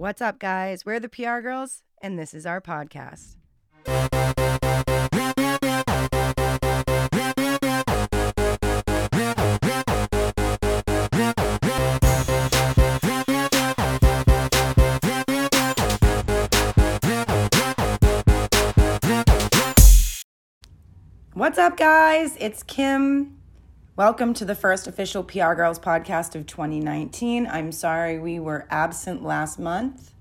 What's up, guys? We're the PR girls, and this is our podcast. What's up, guys? It's Kim. Welcome to the first official PR Girls podcast of 2019. I'm sorry we were absent last month.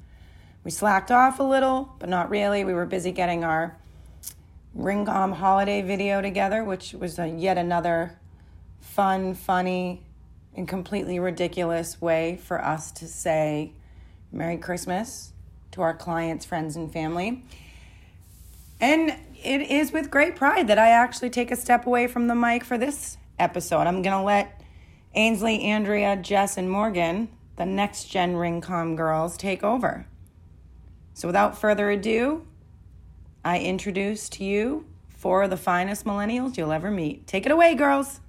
We slacked off a little, but not really. We were busy getting our RingComm holiday video together, which was a, yet another fun, funny, and completely ridiculous way for us to say Merry Christmas to our clients, friends, and family. And it is with great pride that I actually take a step away from the mic for this episode. I'm going to let Ainsley, Andrea, Jess, and Morgan, the next gen RingComm girls, take over. So without further ado, I introduce to you four of the finest millennials you'll ever meet. Take it away, girls.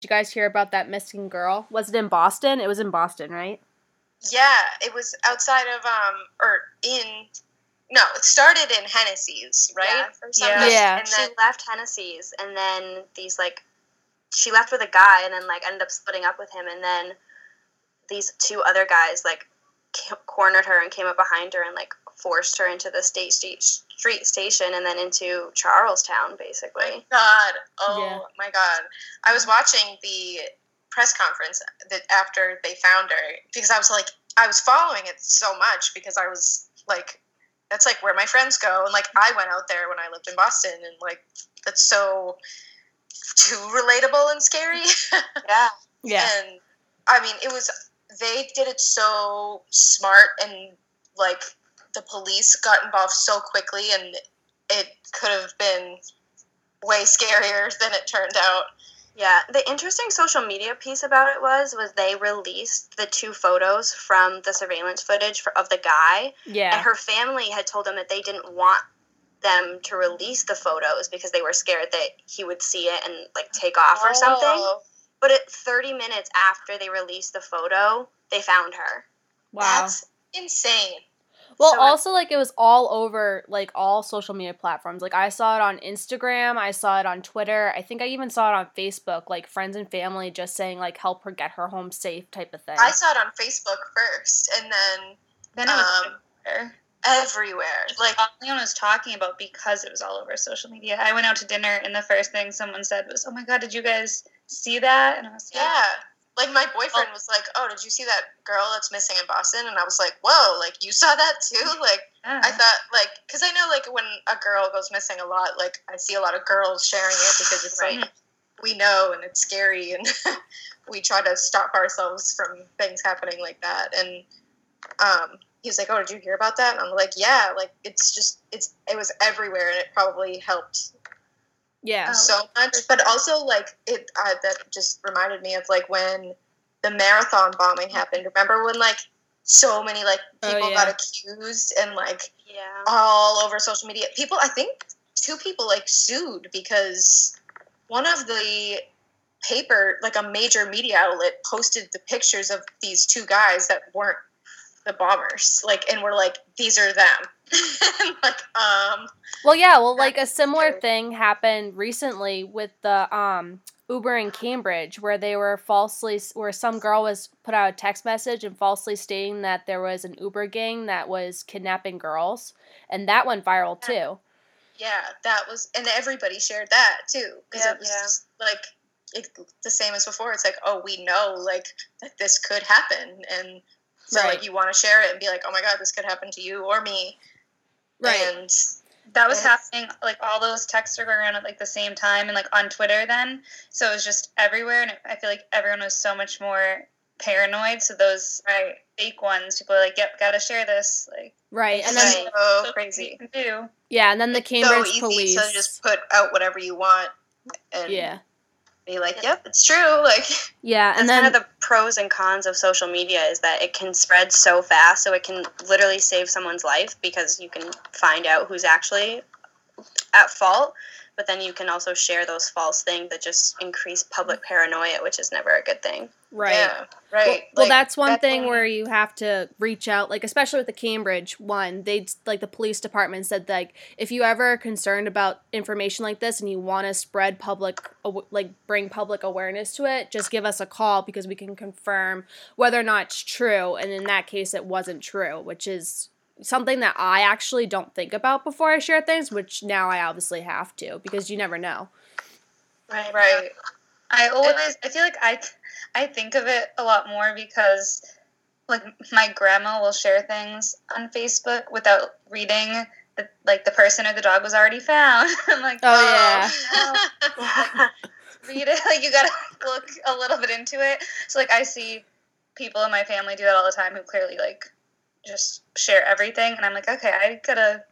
Did you guys hear about that missing girl? Was it in Boston? It was in Boston, right? Yeah, it was outside of um or in no, it started in Hennessy's, right? Yeah, Or yeah. something. Yeah. And she then left Hennessy's, and then these like, she left with a guy, and then like ended up splitting up with him, and then these two other guys like ca- cornered her and came up behind her and like forced her into the state street, street station, and then into Charlestown, basically. my God. Oh Yeah. my God. I was watching the press conference that after they found her because I was like I was following it so much because I was like that's like where my friends go and like I went out there when I lived in Boston and like that's so too relatable and scary. Yeah, Yeah. And I mean, it was they did it so smart and like the police got involved so quickly and it could have been way scarier than it turned out. yeah. The interesting social media piece about it was was they released the two photos from the surveillance footage for, of the guy, Yeah. and her family had told them that they didn't want them to release the photos because they were scared that he would see it and like take off or something. Oh, But at 30 minutes after they released the photo, they found her. wow. That's insane. Well, so I- also like it was all over like all social media platforms. Like I saw it on Instagram, I saw it on Twitter. I think I even saw it on Facebook. Like friends and family just saying like help her get her home safe type of thing. I saw it on Facebook first and then Then it was um, everywhere. Like Leon was talking about because it was all over social media. I went out to dinner and the first thing someone said was, "Oh my god, did you guys see that?" And I was like, Yeah. Like my boyfriend was like, "Oh, did you see that girl that's missing in Boston?" And I was like, "Whoa! Like you saw that too?" Like yeah. I thought, like, because I know, like, when a girl goes missing a lot, like I see a lot of girls sharing it because it's Right. like we know and it's scary, and we try to stop ourselves from things happening like that. And um, he was like, "Oh, did you hear about that?" And I'm like, "Yeah, like it's just it's it was everywhere, and it probably helped yeah. Oh. so much. But also, like it uh, that just reminded me of like when the marathon bombing happened. Remember when like so many like Oh, people yeah. got accused and like Yeah. all over social media. People, I think two people like sued because one of the paper, like a major media outlet, posted the pictures of these two guys that weren't the bombers. Like, and we're like, these are them. like, um, Well, yeah, well, like a similar scary. thing happened recently with the um Uber in Cambridge, where they were falsely, where some girl was put out a text message and falsely stating that there was an Uber gang that was kidnapping girls, and that went viral too. yeah, that was, and everybody shared that too because Yeah, it was yeah. just like it, the same as before. It's like, oh, we know like that this could happen, and so Right. like you want to share it and be like, oh my god, this could happen to you or me, Right. and that was Yes. happening. Like all those texts were going around at like the same time and like on Twitter then. So it was just everywhere, and I feel like everyone was so much more paranoid. So those right, fake ones, people are like, "Yep, gotta share this." Like, Right, and then so so crazy. Do. yeah, and then the so Cambridge easy police. to just put out whatever you want and yeah, be like, yep, it's true. Like, yeah, and then one of the pros and cons of social media is that it can spread so fast, so it can literally save someone's life because you can find out who's actually at fault. But then you can also share those false things that just increase public paranoia, which is never a good thing. Right. Yeah, right. Well, well, that's one that's thing one- where you have to reach out, like especially with the Cambridge one. They like the police department said like if you ever are concerned about information like this and you want to spread public, like bring public awareness to it, just give us a call because we can confirm whether or not it's true. And in that case, it wasn't true, which is something that I actually don't think about before I share things, which now I obviously have to because you never know. Right. right. I always I feel like I I think of it a lot more because like my grandma will share things on Facebook without reading the, like the person or the dog was already found. I'm like, Oh, oh yeah. read it. Like you gotta look a little bit into it. So like I see people in my family do that all the time who clearly like just share everything, and I'm like, okay, I gotta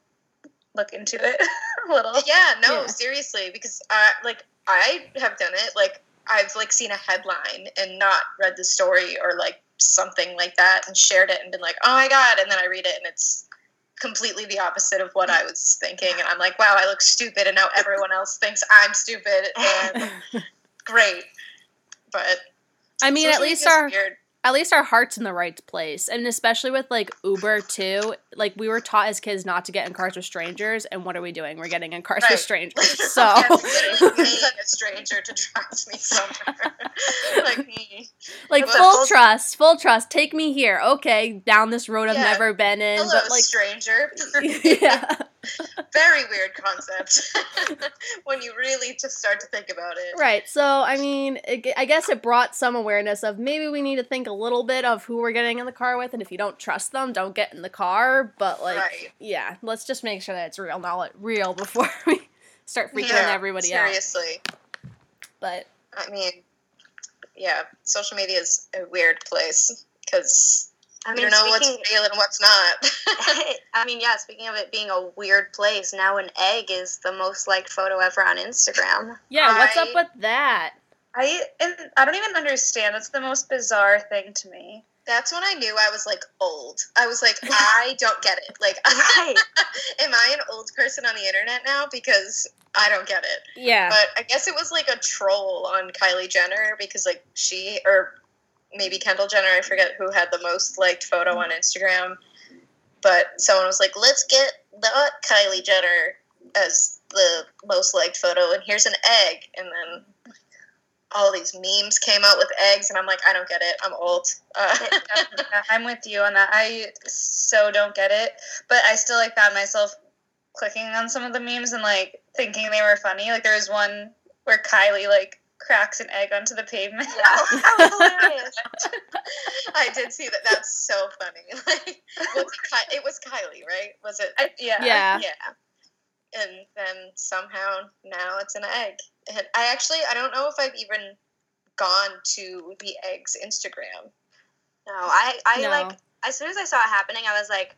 look into it a little. yeah, no, Yeah. seriously, because I like I have done it. Like I've like seen a headline and not read the story or like something like that and shared it and been like, oh my god, and then I read it and it's completely the opposite of what I was thinking, and I'm like, wow, I look stupid, and now everyone else thinks I'm stupid, and great, but I mean, at least media's our weird. At least our heart's in the right place. And especially with like uber too like we were taught as kids not to get in cars with strangers and what are we doing? We're getting in cars Right. with strangers so. A stranger to drive me somewhere. like, like full full- trust full trust. Take me here. Okay down this road i've never been in hello, but like stranger. yeah Very weird concept when you really just start to think about it. right so i mean it, i guess it brought some awareness of maybe we need to think a little bit of who we're getting in the car with and if you don't trust them don't get in the car but like Right. yeah let's just make sure that it's real not real before we start freaking Yeah, everybody out Seriously. but I mean, yeah, social media is a weird place because I you mean, don't know what's real and what's not. I mean, yeah. Speaking of it being a weird place, now an egg is the most liked photo ever on Instagram. Yeah, what's up with that? I and I don't even understand. That's the most bizarre thing to me. That's when I knew I was like old. I was like, I don't get it. Like, Right. am I an old person on the internet now? Because I don't get it. Yeah. But I guess it was like a troll on Kylie Jenner because like she or maybe Kendall Jenner, I forget who had the most liked photo on Instagram. But someone was like, "Let's get the Kylie Jenner as the most liked photo, and here's an egg." And then all these memes came out with eggs, and I'm like, I don't get it. I'm old. Uh, I'm with you on that. I so don't get it, but I still like found myself clicking on some of the memes and like thinking they were funny. Like there was one where Kylie like cracks an egg onto the pavement. Yeah, that hilarious. I did see that. That's so funny. Like, was it, Ky- it was Kylie, right? Was it? I, yeah. yeah. Yeah. And then somehow now it's an egg. And I actually I don't know if I've even gone to the eggs Instagram. No, I, I No. like as soon as I saw it happening, I was like,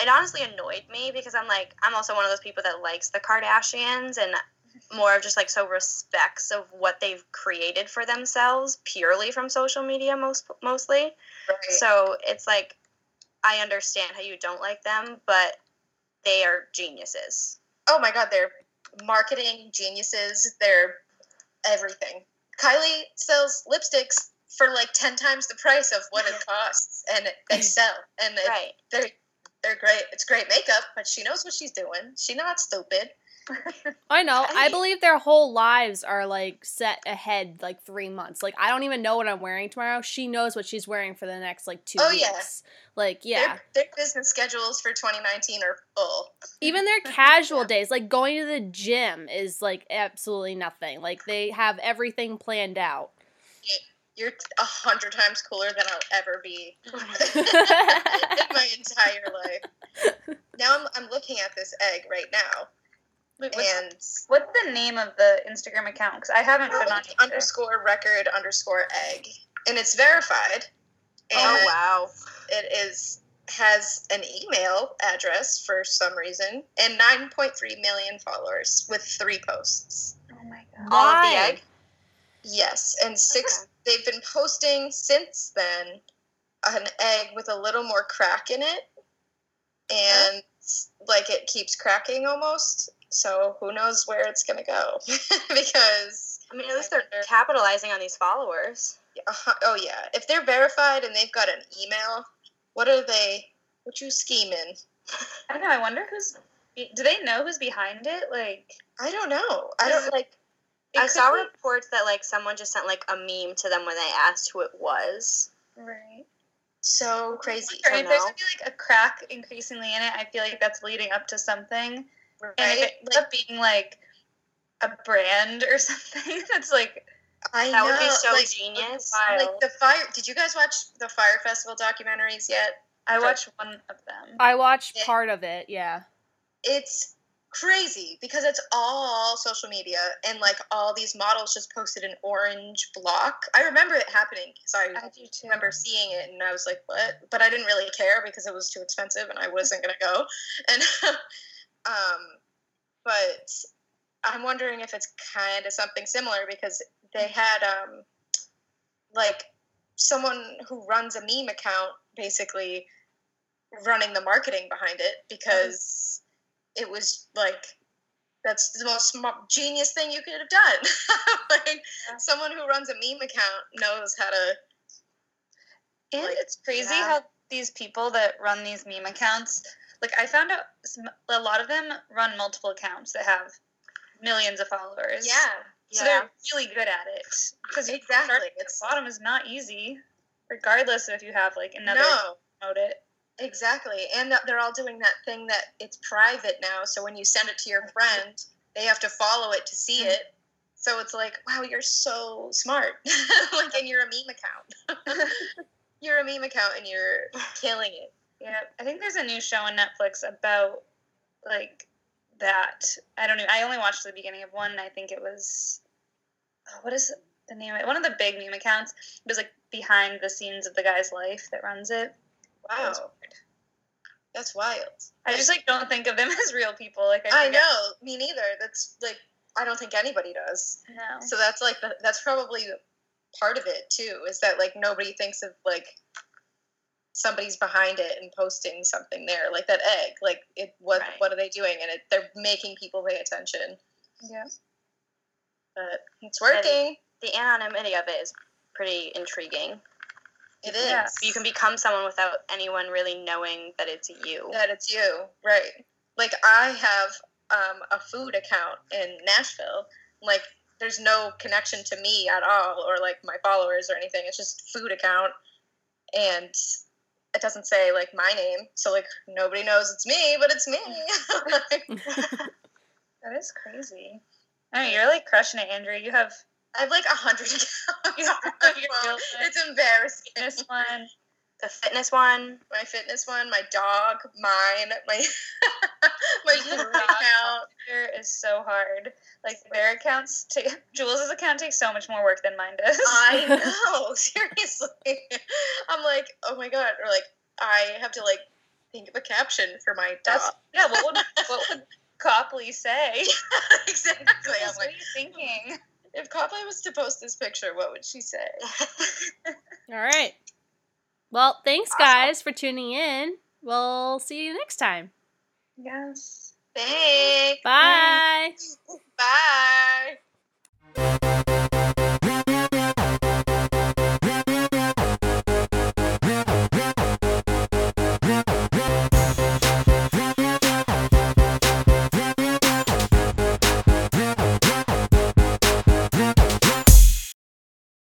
it honestly annoyed me because I'm like, I'm also one of those people that likes the Kardashians and more of just like so respects of what they've created for themselves purely from social media most mostly. Right. So it's like I understand how you don't like them, but they are geniuses. oh my god, they're marketing geniuses. They're everything. Kylie sells lipsticks for like ten times the price of what it costs, and they sell. And Right. they're they're great. It's great makeup, but she knows what she's doing. She's not stupid. I know. I believe their whole lives are like set ahead like three months. Like I don't even know what I'm wearing tomorrow. She knows what she's wearing for the next like two Oh, yeah. Like yeah. Their, their business schedules for 2019 are full. Even their casual days, like going to the gym is like absolutely nothing. Like they have everything planned out. You're a hundred times cooler than I'll ever be oh in my entire life. Now I'm, I'm looking at this egg right now, Wait, what's, and what's the name of the Instagram account? Because I haven't been on it's either. underscore record underscore egg, and it's verified. And Oh wow. it is has an email address for some reason and 9.3 million followers with three posts. Oh my god. All of the egg? Yes, and six. They've been posting since then an egg with a little more crack in it, and like it keeps cracking almost. So who knows where it's gonna go? because I mean, at least they're capitalizing on these followers. uh, oh yeah, if they're verified and they've got an email, what are they? What you scheming? I don't know. I wonder who's. Do they know who's behind it? Like, I don't know. I don't like. I saw be- reports that like someone just sent like a meme to them when they asked who it was. Right. So crazy. Or if there's gonna be like a crack increasingly in it, I feel like that's leading up to something. Right? And if it ends Like, up being like a brand or something, that's like I That know. would be so like, genius. like the fire. Did you guys watch the Fyre Festival documentaries yet? I watched one of them. I watched Yeah. part of it. Yeah. It's crazy because it's all social media and like all these models just posted an orange block. I remember it happening because I I do too. remember seeing it and I was like, what? But I didn't really care because it was too expensive and I wasn't gonna go. And um, but I'm wondering if it's kind of something similar because they had um, like someone who runs a meme account basically running the marketing behind it because it was like that's the most genius thing you could have done. like someone who runs a meme account knows how to And Like, it's crazy yeah. how these people that run these meme accounts, like I found out some, a lot of them run multiple accounts that have millions of followers. yeah So Yeah. they're really good at it. Because exactly it's the bottom is not easy, regardless of if you have like another no promote it. Exactly and that they're all doing that thing that it's private now so when you send it to your friend they have to follow it to see mm-hmm. it so it's like wow you're so smart like and you're a meme account you're a meme account and you're killing it Yeah, I think there's a new show on Netflix about like that. I don't know. I only watched the beginning of one. And I think it was oh, what is the name? of it? One of the big meme accounts. It was like behind the scenes of the guy's life that runs it. Wow that's wild I just like don't think of them as real people. Like i I, know me neither that's like i don't think anybody does No. so that's like the, that's probably part of it too is that like nobody thinks of like somebody's behind it and posting something there like that egg like it what Right. what are they doing and it, they're making people pay attention Yeah. but it's working The anonymity of it is pretty intriguing. It is Yeah. You can become someone without anyone really knowing that it's you. that it's you right like i have um, a food account in nashville like there's no connection to me at all or like my followers or anything it's just food account and it doesn't say like my name so like nobody knows it's me but it's me Like, That is crazy. I mean, you're like crushing it, Andrea. You have i have like a hundred accounts You on have my your phone. real life. it's embarrassing this one. The fitness one. my fitness one my dog mine my my dog account Here is so hard. Like their accounts take Jules' account takes so much more work than mine does. I know, seriously. I'm like, oh my god, or like I have to like think of a caption for my That's dog. yeah. What would what would Copley say? exactly. Jules, I'm what like, are you thinking? If Copley was to post this picture, what would she say? All right. Well, thanks Awesome. guys for tuning in. We'll see you next time. Yes. Thanks. Bye. Bye.